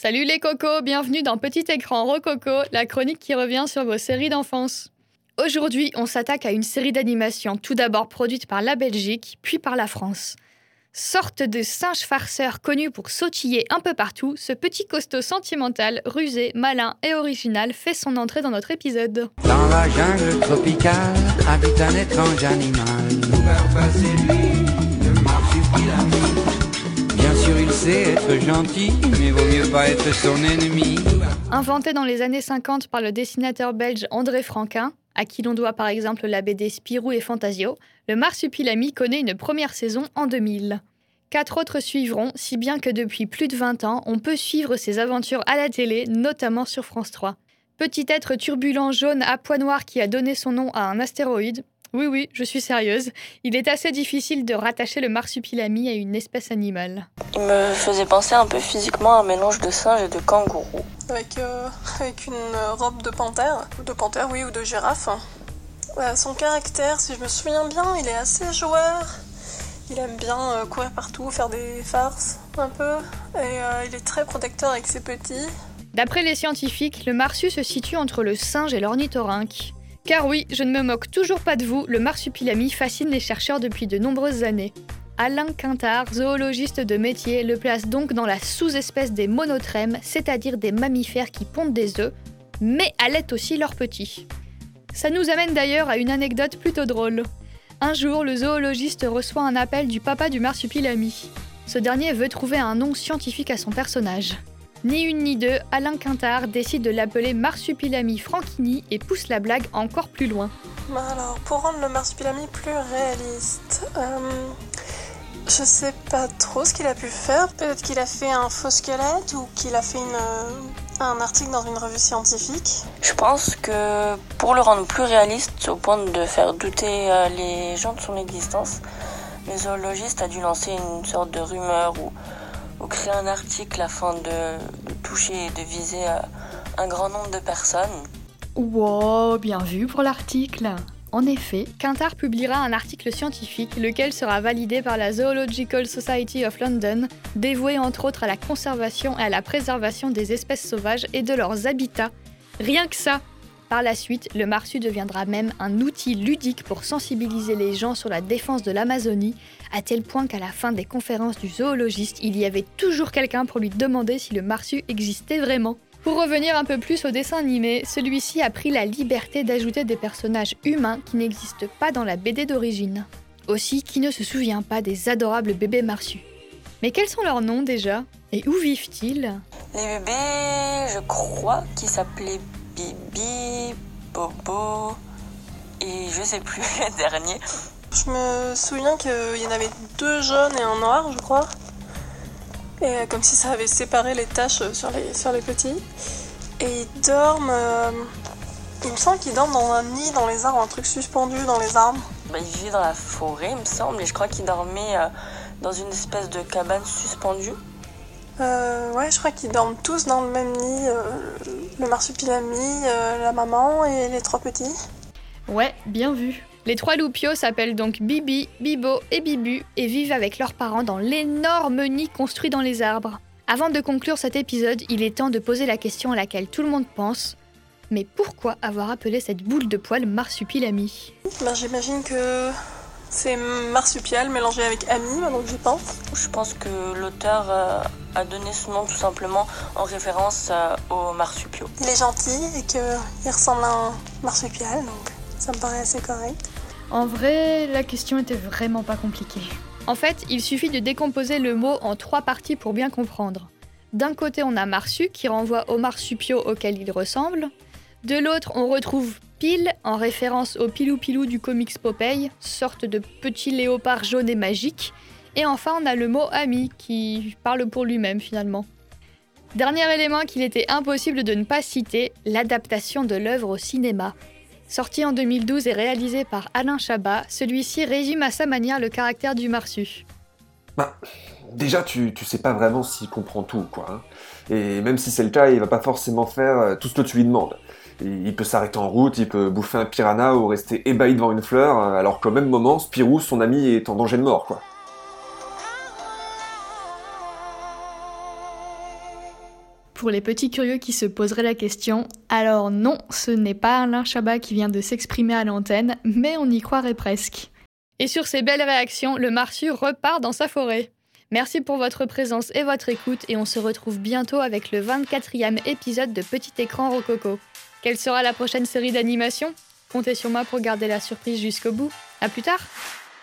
Salut les cocos, bienvenue dans Petit écran Rococo, la chronique qui revient sur vos séries d'enfance. Aujourd'hui, on s'attaque à une série d'animation tout d'abord produite par la Belgique, puis par la France. Sorte de singe farceur connu pour sautiller un peu partout, ce petit costaud sentimental, rusé, malin et original fait son entrée dans notre épisode. Dans la jungle tropicale un étrange animal. Sait être gentil, mais vaut mieux pas être son ennemi. Inventé dans les années 50 par le dessinateur belge André Franquin, à qui l'on doit par exemple la BD Spirou et Fantasio, le Marsupilami connaît une première saison en 2000. Quatre autres suivront, si bien que depuis plus de 20 ans, on peut suivre ses aventures à la télé, notamment sur France 3. Petit être turbulent jaune à poids noirs qui a donné son nom à un astéroïde. Oui, oui, je suis sérieuse. Il est assez difficile de rattacher le marsupilami à une espèce animale. Il me faisait penser un peu physiquement à un mélange de singe et de kangourou. Avec, euh, avec une robe de panthère, de panthère, oui, ou de girafe. son caractère, si je me souviens bien, il est assez joueur. Il aime bien euh, courir partout, faire des farces un peu. Et euh, il est très protecteur avec ses petits. D'après les scientifiques, le marsu se situe entre le singe et l'ornithorynque. Car oui, je ne me moque toujours pas de vous, le marsupilami fascine les chercheurs depuis de nombreuses années. Alain Quintard, zoologiste de métier, le place donc dans la sous-espèce des monotrèmes, c'est-à-dire des mammifères qui pondent des œufs, mais allaitent aussi leurs petits. Ça nous amène d'ailleurs à une anecdote plutôt drôle. Un jour, le zoologiste reçoit un appel du papa du marsupilami. Ce dernier veut trouver un nom scientifique à son personnage. Ni une ni deux, Alain Quintard décide de l'appeler Marsupilami Franchini et pousse la blague encore plus loin. Bah alors, pour rendre le Marsupilami plus réaliste, euh, je sais pas trop ce qu'il a pu faire. Peut-être qu'il a fait un faux squelette ou qu'il a fait une, euh, un article dans une revue scientifique Je pense que pour le rendre plus réaliste, au point de faire douter euh, les gens de son existence, le zoologiste a dû lancer une sorte de rumeur ou, créer un article afin de, toucher et de viser euh, un grand nombre de personnes. Wow, bien vu pour l'article en effet, Quintard publiera un article scientifique, lequel sera validé par la Zoological Society of London, dévoué entre autres à la conservation et à la préservation des espèces sauvages et de leurs habitats. Rien que ça Par la suite, le marsu deviendra même un outil ludique pour sensibiliser les gens sur la défense de l'Amazonie, à tel point qu'à la fin des conférences du zoologiste, il y avait toujours quelqu'un pour lui demander si le marsu existait vraiment. Pour revenir un peu plus au dessin animé, celui-ci a pris la liberté d'ajouter des personnages humains qui n'existent pas dans la BD d'origine. Aussi, qui ne se souvient pas des adorables bébés marsus Mais quels sont leurs noms déjà? Et où vivent-ils? Les bébés, je crois qu'ils s'appelaient Bibi, Bobo et je sais plus le dernier. Je me souviens qu'il y en avait deux jaunes et un noir, je crois. Et euh, comme si ça avait séparé les tâches euh, sur les, sur les petits. Et ils dorment. Euh, il me semble qu'ils dorment dans un nid dans les arbres, un truc suspendu dans les arbres. Bah, ils vivaient dans la forêt, il me semble, et je crois qu'ils dormaient dans une espèce de cabane suspendue. Euh, ouais, je crois qu'ils dorment tous dans le même nid. le marsupilami, la maman et les trois petits. Ouais, bien vu. Les trois loupios s'appellent donc Bibi, Bibo et Bibu et vivent avec leurs parents dans l'énorme nid construit dans les arbres. Avant de conclure cet épisode, il est temps de poser la question à laquelle tout le monde pense. Mais pourquoi avoir appelé cette boule de poils marsupilami ben, J'imagine que c'est marsupial mélangé avec ami, donc j'y pense. Je pense que l'auteur euh, a donné ce nom tout simplement en référence euh, au marsupio. Il est gentil et qu'il ressemble à un marsupial, donc ça me paraît assez correct. En vrai, la question était vraiment pas compliquée. En fait, il suffit de décomposer le mot en trois parties pour bien comprendre. D'un côté, on a Marsu qui renvoie au marsupio auquel il ressemble. De l'autre, on retrouve Pile en référence au Pilou Pilou du comics Popeye, sorte de petit léopard jaune et magique. Et enfin, on a le mot ami qui parle pour lui-même finalement. Dernier élément qu'il était impossible de ne pas citer, l'adaptation de l'œuvre au cinéma. Sorti en 2012 et réalisé par Alain Chabat, celui-ci résume à sa manière le caractère du Marsu. Bah, déjà, tu, tu sais pas vraiment s'il comprend tout, quoi. Hein. Et même si c'est le cas, il va pas forcément faire euh, tout ce que tu lui demandes. Il peut s'arrêter en route, il peut bouffer un piranha ou rester ébahi devant une fleur, euh, alors qu'au même moment, Spirou, son ami, est en danger de mort, quoi. Pour les petits curieux qui se poseraient la question, alors non, ce n'est pas Alain Chabat qui vient de s'exprimer à l'antenne, mais on y croirait presque. Et sur ces belles réactions, le Marsu repart dans sa forêt. Merci pour votre présence et votre écoute et on se retrouve bientôt avec le 24e épisode de Petit écran Rococo. Quelle sera la prochaine série d'animation? Comptez sur moi pour garder la surprise jusqu'au bout. À plus tard